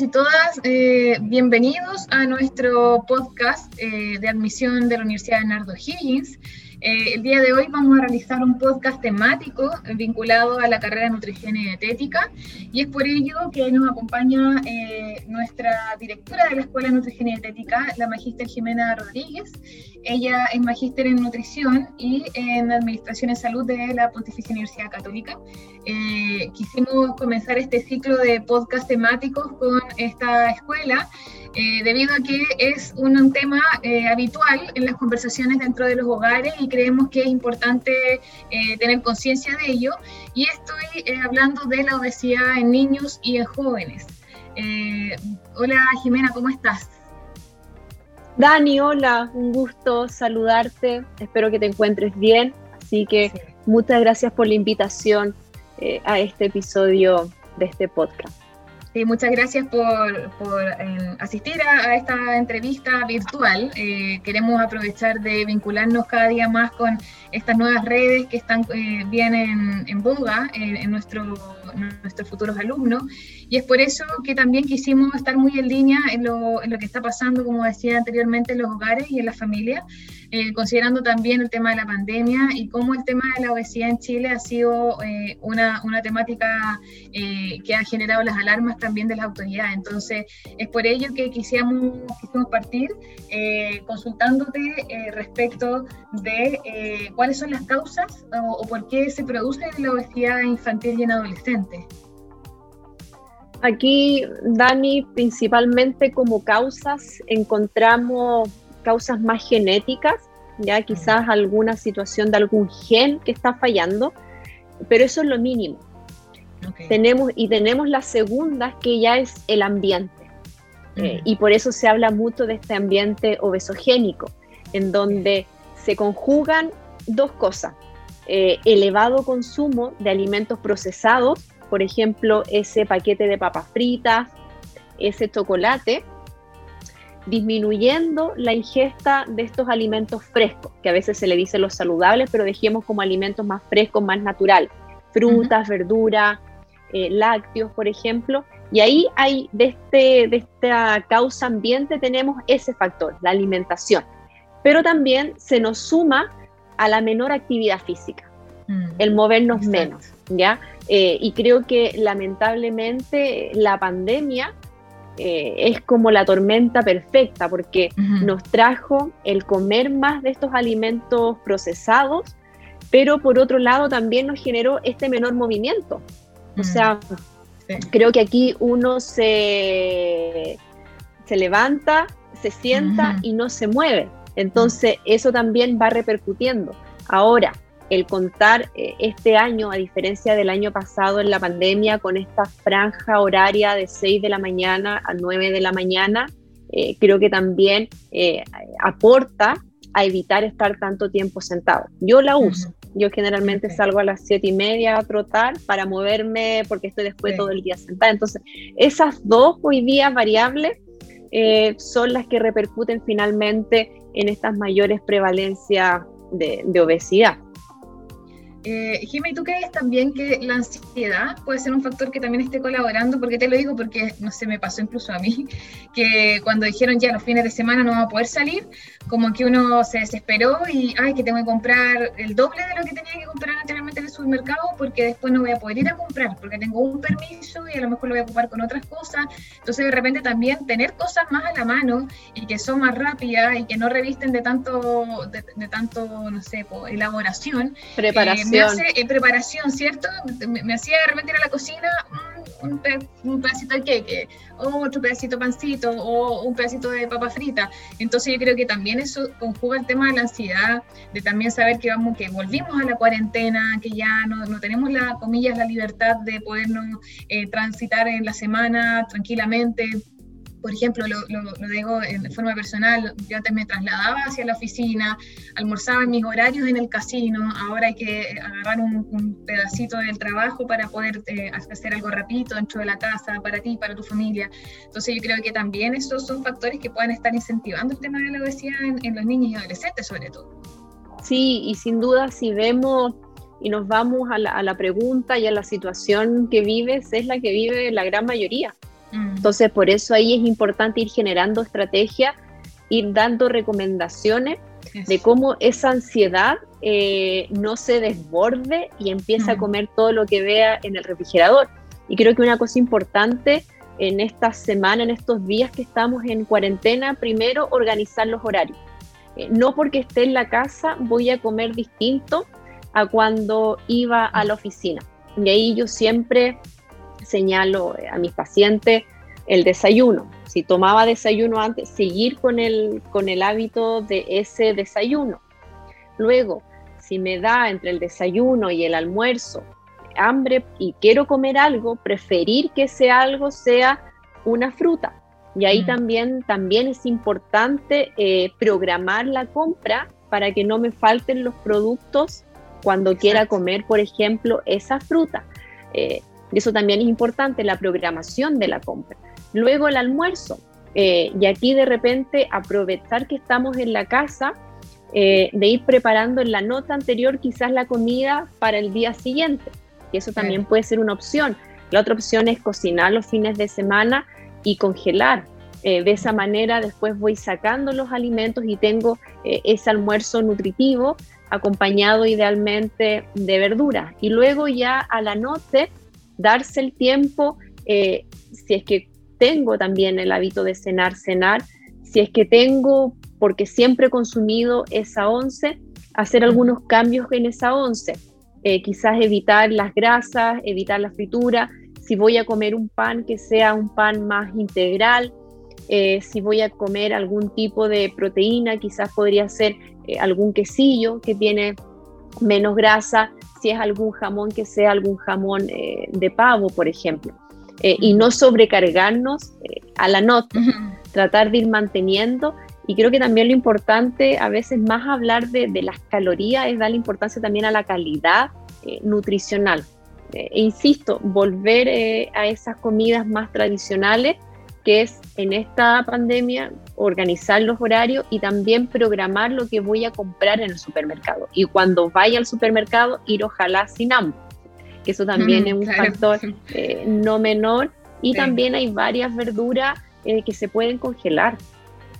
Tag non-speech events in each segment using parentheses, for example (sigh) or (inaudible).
y todas, eh, bienvenidos a nuestro podcast eh, de admisión de la Universidad de Nardo Higgins. Eh, el día de hoy vamos a realizar un podcast temático vinculado a la carrera de nutrición y dietética y es por ello que nos acompaña eh, nuestra directora de la Escuela de Nutrición y Dietética, la magíster Jimena Rodríguez. Ella es magíster en nutrición y en administración en salud de la Pontificia Universidad Católica. Eh, quisimos comenzar este ciclo de podcast temáticos con esta escuela eh, debido a que es un, tema eh, habitual en las conversaciones dentro de los hogares y creemos que es importante eh, tener conciencia de ello. Y estoy hablando de la obesidad en niños y en jóvenes. hola Jimena, ¿cómo estás? Dani, hola, un gusto saludarte, espero que te encuentres bien, así que muchas gracias por la invitación a este episodio de este podcast. Sí, muchas gracias por, por eh, asistir a, esta entrevista virtual. Eh, queremos aprovechar de vincularnos cada día más con estas nuevas redes que están eh, bien en, boga en, nuestro, nuestros futuros alumnos. Y es por eso que también quisimos estar muy en línea en lo, en lo que está pasando, como decía anteriormente, en los hogares y en las familias, considerando también el tema de la pandemia y cómo el tema de la obesidad en Chile ha sido una, una, temática que ha generado las alarmas también de las autoridades. Entonces, es por ello que quisiéramos, quisimos partir eh, consultándote eh, respecto de eh, cuáles son las causas o, por qué se produce la obesidad infantil y en adolescentes. Aquí, Dani, principalmente como causas encontramos causas más genéticas, ya quizás alguna situación de algún gen que está fallando, pero eso es lo mínimo. Tenemos, y tenemos la segunda, que ya es el ambiente. Eh, y por eso se habla mucho de este ambiente obesogénico, en donde se conjugan dos cosas. Eh, elevado consumo de alimentos procesados, por ejemplo, ese paquete de papas fritas, ese chocolate, disminuyendo la ingesta de estos alimentos frescos, que a veces se le dice los saludables, pero dejemos como alimentos más frescos, más naturales, frutas, verduras, eh, lácteos, por ejemplo, y ahí hay, de, este, de esta causa ambiente tenemos ese factor, la alimentación, pero también se nos suma a la menor actividad física, mm, el movernos menos, ¿ya? Eh, y creo que lamentablemente la pandemia eh, es como la tormenta perfecta porque nos trajo el comer más de estos alimentos procesados, pero por otro lado también nos generó este menor movimiento. O sea, creo que aquí uno se, se levanta, se sienta y no se mueve. Entonces, eso también va repercutiendo. Ahora, el contar eh, este año, a diferencia del año pasado en la pandemia, con esta franja horaria de 6 de la mañana a 9 de la mañana, eh, creo que también eh, aporta a evitar estar tanto tiempo sentado. Yo la uso. Yo generalmente salgo a las siete y media a trotar para moverme porque estoy después todo el día sentada. Entonces, esas dos hoy día variables eh, son las que repercuten finalmente en estas mayores prevalencias de obesidad. Eh, Jimmy, ¿tú crees también que la ansiedad puede ser un factor que también esté colaborando? Porque te lo digo porque, no sé, me pasó incluso a mí, (laughs) que cuando dijeron ya los fines de semana no vamos a poder salir, como que uno se desesperó y, ay, que tengo que comprar el doble de lo que tenía que comprar anteriormente en el supermercado porque después no voy a poder ir a comprar porque tengo un permiso y a lo mejor lo voy a ocupar con otras cosas. Entonces, de repente también tener cosas más a la mano y que son más rápidas y que no revisten de tanto, de, tanto, no sé, elaboración. Preparación. Eh, me hace eh, preparación, ¿cierto? Me, hacía de repente ir a la cocina mm, un, pedacito de queque, o otro pedacito de pancito, o un pedacito de papa frita. Entonces yo creo que también eso conjuga el tema de la ansiedad, de también saber que vamos, que volvimos a la cuarentena, que no, tenemos la, comillas, la libertad de podernos eh, transitar en la semana tranquilamente por ejemplo, lo, lo, digo en forma personal, yo antes me trasladaba hacia la oficina, almorzaba en mis horarios en el casino, ahora hay que agarrar un, pedacito del trabajo para poder eh, hacer algo rapidito dentro de la casa, para ti, para tu familia. Entonces yo creo que también esos son factores que pueden estar incentivando el tema de la obesidad en, los niños y adolescentes sobre todo. Sí, y sin duda si vemos y nos vamos a la, a la pregunta y a la situación que vives, es la que vive la gran mayoría. Mm. Entonces, por eso ahí es importante ir generando estrategias, ir dando recomendaciones de cómo esa ansiedad eh, no se desborde y empieza a comer todo lo que vea en el refrigerador. Y creo que una cosa importante en esta semana, en estos días que estamos en cuarentena, primero organizar los horarios. Eh, no porque esté en la casa voy a comer distinto a cuando iba a la oficina. Y ahí yo siempre señalo a mis pacientes el desayuno. Si tomaba desayuno antes, seguir con el, con el hábito de ese desayuno. Luego, si me da entre el desayuno y el almuerzo hambre y quiero comer algo, preferir que ese algo sea una fruta. Y ahí mm. también, también es importante eh, programar la compra para que no me falten los productos cuando quiera comer, por ejemplo, esa fruta. Eh, eso también es importante, la programación de la compra. Luego el almuerzo. Eh, y aquí de repente aprovechar que estamos en la casa, de ir preparando en la nota anterior quizás la comida para el día siguiente y eso también puede ser una opción. La otra opción es cocinar los fines de semana y congelar. Eh, de esa manera después voy sacando los alimentos y tengo eh, ese almuerzo nutritivo acompañado idealmente de verduras. Y luego ya a la noche darse el tiempo, eh, si es que tengo también el hábito de cenar, cenar, si es que tengo, porque siempre he consumido esa once, hacer algunos cambios en esa once. Eh, quizás evitar las grasas, evitar la fritura, si voy a comer un pan que sea un pan más integral, eh, si voy a comer algún tipo de proteína, quizás podría ser eh, algún quesillo que tiene menos grasa, si es algún jamón que sea algún jamón de pavo, por ejemplo. y no sobrecargarnos a la nota, tratar de ir manteniendo y creo que también lo importante, a veces más hablar de, las calorías, es darle importancia también a la calidad eh, nutricional. Eh, e insisto, volver eh, a esas comidas más tradicionales, que es en esta pandemia organizar los horarios y también programar lo que voy a comprar en el supermercado. Y cuando vaya al supermercado, ir ojalá sin hambre, que eso también es un factor no menor. Y también hay varias verduras que se pueden congelar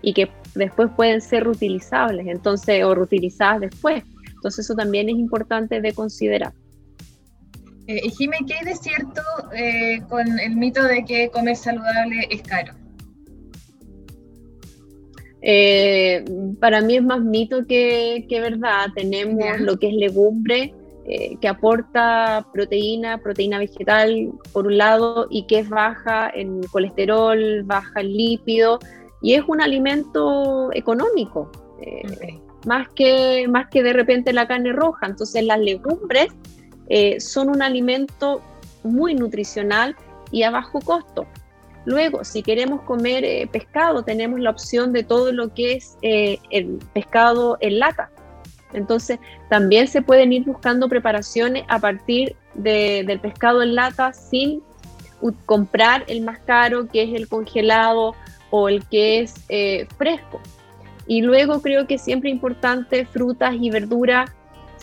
y que después pueden ser reutilizables, entonces, o reutilizadas después. Entonces eso también es importante de considerar. Eh, y Jimé, ¿qué hay de cierto eh, con el mito de que comer saludable es caro? Eh, para mí es más mito que, verdad. Tenemos lo que es legumbre, que aporta proteína, proteína vegetal por un lado, y que es baja en colesterol, baja en lípido, y es un alimento económico, eh, más, que, más que de repente la carne roja. Entonces las legumbres eh, son un alimento muy nutricional y a bajo costo. Luego, si queremos comer eh, pescado, tenemos la opción de todo lo que es el pescado en lata. Entonces, también se pueden ir buscando preparaciones a partir del pescado en lata sin comprar el más caro, que es el congelado o el que es eh, fresco. Y luego creo que siempre importante frutas y verduras,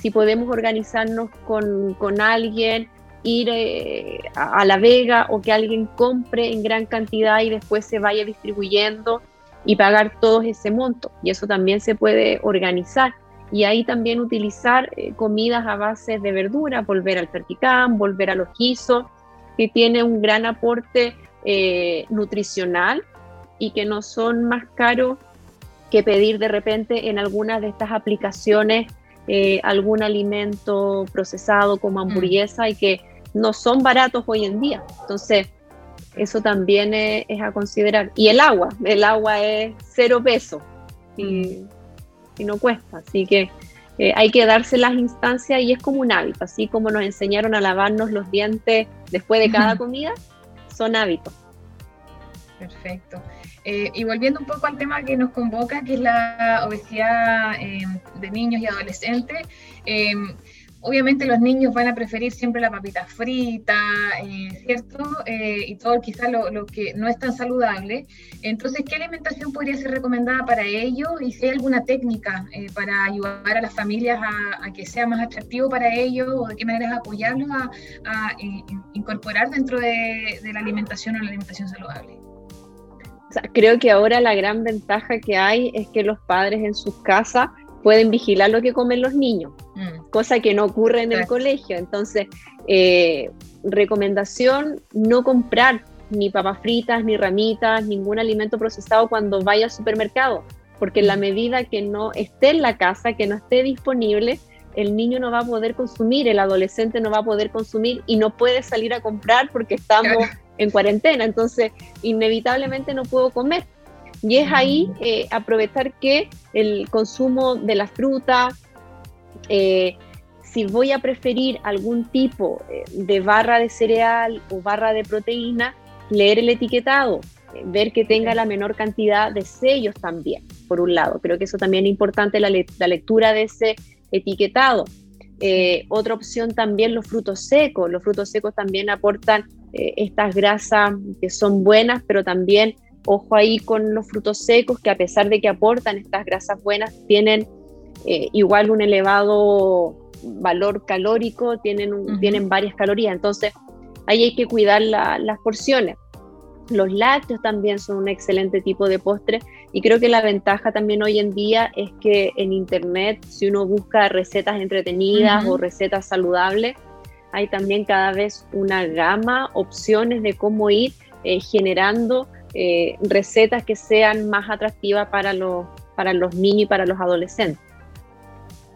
si podemos organizarnos con, con alguien, ir eh, a, La Vega o que alguien compre en gran cantidad y después se vaya distribuyendo y pagar todo ese monto. Y eso también se puede organizar. Y ahí también utilizar eh, comidas a base de verdura, volver al perticán, volver a los guisos, que tiene un gran aporte nutricional y que no son más caros que pedir de repente en algunas de estas aplicaciones eh, algún alimento procesado como mm. hamburguesa y que no son baratos hoy en día. Entonces, eso también es, a considerar. Y el agua, el agua es cero peso y, mm. no cuesta. Así que eh, hay que darse las instancias y es como un hábito, así como nos enseñaron a lavarnos los dientes después de cada (laughs) comida, son hábitos. Perfecto. Eh, y volviendo un poco al tema que nos convoca, que es la obesidad eh, de niños y adolescentes, eh, obviamente los niños van a preferir siempre la papita frita, ¿cierto? y todo quizás lo, que no es tan saludable. Entonces, ¿qué alimentación podría ser recomendada para ellos? Y si hay alguna técnica para ayudar a las familias a, que sea más atractivo para ellos o de qué maneras apoyarlos a, incorporar dentro de, de la alimentación o la alimentación saludable. Creo que ahora la gran ventaja que hay es que los padres en sus casas pueden vigilar lo que comen los niños, mm. cosa que no ocurre en el colegio. Entonces, eh, recomendación, no comprar ni papas fritas, ni ramitas, ningún alimento procesado cuando vaya al supermercado, porque en la mm. medida que no esté en la casa, que no esté disponible, el niño no va a poder consumir, el adolescente no va a poder consumir y no puede salir a comprar porque estamos en cuarentena, entonces inevitablemente no puedo comer. Y es ahí mm. eh, aprovechar que el consumo de la fruta, eh, si voy a preferir algún tipo eh, de barra de cereal o barra de proteína, leer el etiquetado, ver que tenga la menor cantidad de sellos también, por un lado. Creo que eso también es importante, la, la lectura de ese etiquetado. otra opción también los frutos secos. Los frutos secos también aportan estas grasas que son buenas, pero también Ojo ahí con los frutos secos, que a pesar de que aportan estas grasas buenas, tienen eh, igual un elevado valor calórico, tienen, tienen varias calorías. Entonces, ahí hay que cuidar las porciones. Los lácteos también son un excelente tipo de postre y creo que la ventaja también hoy en día es que en internet, si uno busca recetas entretenidas o recetas saludables, hay también cada vez una gama, opciones de cómo ir eh, generando eh, recetas que sean más atractivas para los, para los niños y para los adolescentes.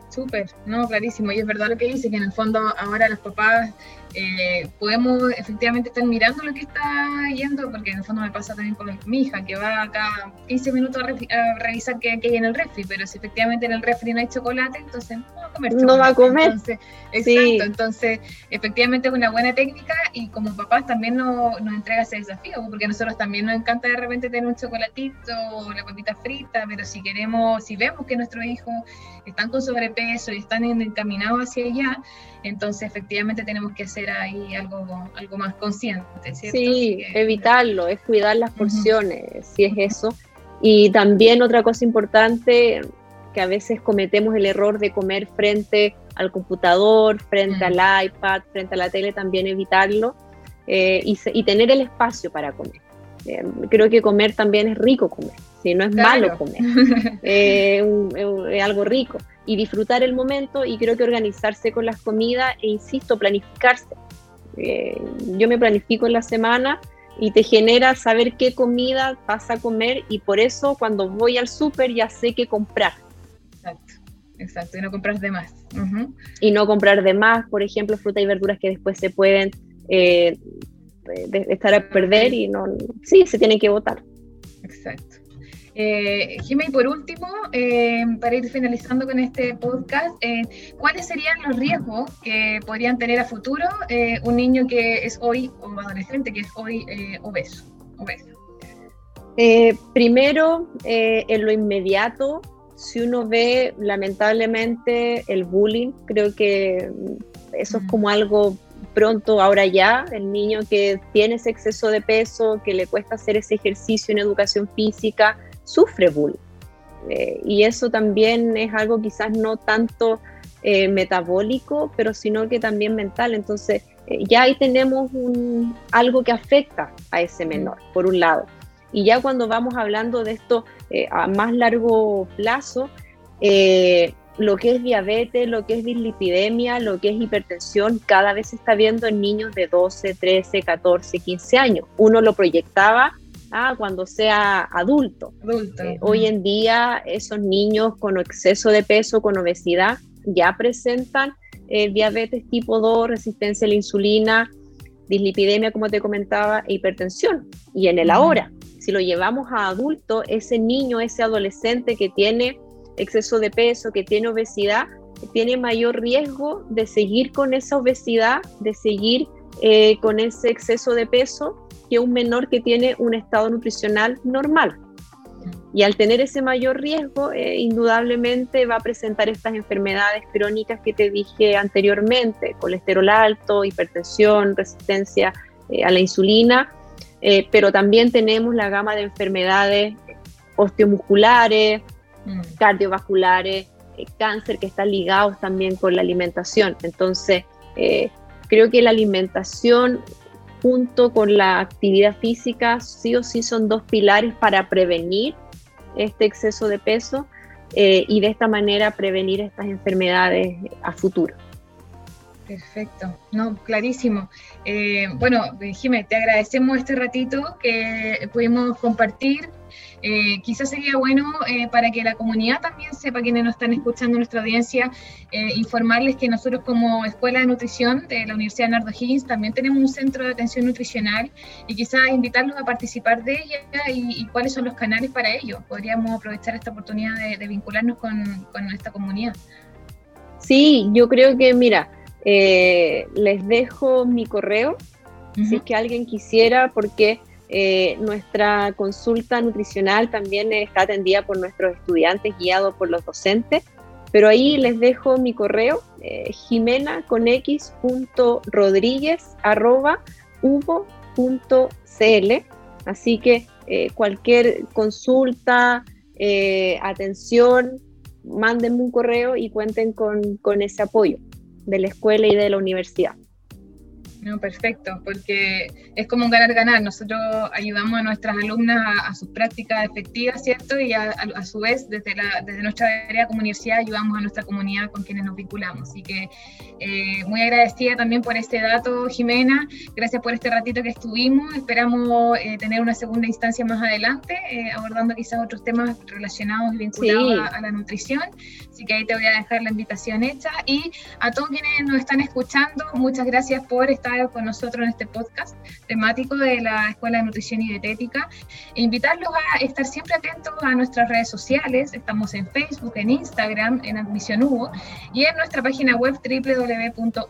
Súper, no, clarísimo. Y es verdad lo que dice, que en el fondo ahora los papás eh, podemos efectivamente estar mirando lo que está yendo, porque en el fondo me pasa también con mi hija, que va acá 15 minutos a, revisar qué, hay en el refri, pero si efectivamente en el refri no hay chocolate, entonces no va a comer chocolate. No va a comer. Entonces, exacto, entonces efectivamente es una buena técnica y como papás también nos, nos entrega ese desafío, porque a nosotros también nos encanta de repente tener un chocolatito o la papita frita, pero si queremos, si vemos que nuestros hijos están con sobrepeso y están encaminados hacia allá, entonces efectivamente tenemos que hacer ahí algo, algo más consciente, ¿cierto? Sí, evitarlo, es cuidar las porciones, si es eso. Y también otra cosa importante, que a veces cometemos el error de comer frente al computador, frente al iPad, frente a la tele, también evitarlo eh, y, tener el espacio para comer. Eh, creo que comer también es rico comer, si no es malo comer, (laughs) eh, es algo rico y disfrutar el momento y creo que organizarse con las comidas e insisto, planificarse. Eh, yo me planifico en la semana y te genera saber qué comida vas a comer y por eso cuando voy al súper ya sé qué comprar. Exacto, exacto, y no comprar de más. Y no comprar de más, por ejemplo, frutas y verduras que después se pueden eh, estar a perder y no, sí, se tienen que botar. Exacto. Eh, y por último, eh, para ir finalizando con este podcast, eh, ¿cuáles serían los riesgos que podrían tener a futuro eh, un niño que es hoy, o un adolescente que es hoy obeso? primero, en lo inmediato, si uno ve lamentablemente el bullying, creo que eso es mm. como algo pronto, ahora ya, el niño que tiene ese exceso de peso, que le cuesta hacer ese ejercicio en educación física, sufre bullying. Eh, y eso también es algo quizás no tanto eh, metabólico, pero sino que también mental. Entonces, eh, ya ahí tenemos un, algo que afecta a ese menor, por un lado. Y ya cuando vamos hablando de esto a más largo plazo, lo que es diabetes, lo que es dislipidemia, lo que es hipertensión, cada vez se está viendo en niños de 12, 13, 14, 15 años. Uno lo proyectaba cuando sea adulto. Eh, hoy en día esos niños con exceso de peso, con obesidad, ya presentan eh, diabetes tipo 2, resistencia a la insulina, dislipidemia, como te comentaba, e hipertensión. Y en el ahora, si lo llevamos a adulto, ese niño, ese adolescente que tiene exceso de peso, que tiene obesidad, tiene mayor riesgo de seguir con esa obesidad, de seguir eh, con ese exceso de peso que un menor que tiene un estado nutricional normal. Y al tener ese mayor riesgo, eh, indudablemente va a presentar estas enfermedades crónicas que te dije anteriormente, colesterol alto, hipertensión, resistencia eh, a la insulina, eh, pero también tenemos la gama de enfermedades osteomusculares, mm. cardiovasculares, cáncer que están ligados también con la alimentación. Entonces, creo que la alimentación junto con la actividad física, sí o sí son dos pilares para prevenir este exceso de peso eh, y de esta manera prevenir estas enfermedades a futuro. Perfecto, no, clarísimo. Eh, bueno, Jiménez, te agradecemos este ratito que pudimos compartir eh, quizás sería bueno eh, para que la comunidad también sepa, quienes nos están escuchando nuestra audiencia, eh, informarles que nosotros como Escuela de Nutrición de la Universidad de Nardo Higgins también tenemos un centro de atención nutricional y quizás invitarlos a participar de ella y, cuáles son los canales para ello. Podríamos aprovechar esta oportunidad de, vincularnos con, con, esta comunidad. Sí, yo creo que, mira, les dejo mi correo, si es que alguien quisiera, porque eh, nuestra consulta nutricional también está atendida por nuestros estudiantes, guiados por los docentes, pero ahí les dejo mi correo, eh, jimena con así que eh, cualquier consulta, eh, atención, mándenme un correo y cuenten con, con ese apoyo de la escuela y de la universidad. No, perfecto, porque es como un ganar-ganar. Nosotros ayudamos a nuestras alumnas a, sus prácticas efectivas, ¿cierto? Y a, su vez, desde, la, desde nuestra área como universidad, ayudamos a nuestra comunidad con quienes nos vinculamos. Así que eh, muy agradecida también por este dato, Jimena. Gracias por este ratito que estuvimos. Esperamos eh, tener una segunda instancia más adelante, eh, abordando quizás otros temas relacionados y vinculados a, a la nutrición. Así que ahí te voy a dejar la invitación hecha. Y a todos quienes nos están escuchando, muchas gracias por estar con nosotros en este podcast temático de la Escuela de Nutrición y Dietética. E invitarlos a estar siempre atentos a nuestras redes sociales. Estamos en Facebook, en Instagram, en Admisión Hugo y en nuestra página web www.hugo.cl/slash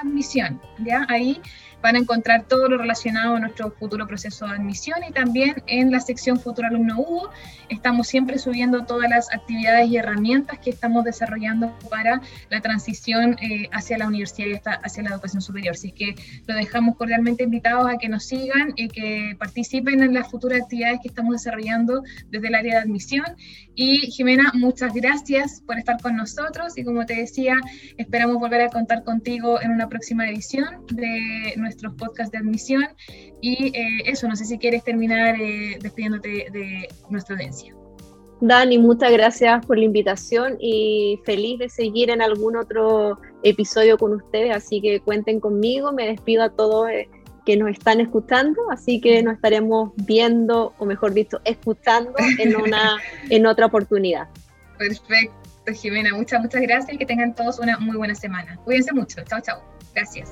admisión. ¿ya? Ahí van a encontrar todo lo relacionado a nuestro futuro proceso de admisión y también en la sección Futuro Alumno Hugo estamos siempre subiendo todas las actividades y herramientas que estamos desarrollando para la transición eh, hacia la universidad y hacia la educación superior. Así que lo dejamos cordialmente invitados a que nos sigan y que participen en las futuras actividades que estamos desarrollando desde el área de admisión. Y Jimena, muchas gracias por estar con nosotros y como te decía, esperamos volver a contar contigo en una próxima edición de nuestros podcasts de admisión. Y eh, eso, no sé si quieres terminar eh, despidiéndote de nuestra audiencia. Dani, muchas gracias por la invitación y feliz de seguir en algún otro episodio con ustedes, así que cuenten conmigo, me despido a todos eh, que nos están escuchando, así que nos estaremos viendo, o mejor dicho, escuchando en, una, (laughs) en otra oportunidad. Perfecto, Jimena, muchas, muchas gracias y que tengan todos una muy buena semana. Cuídense mucho, chao, chao. Gracias.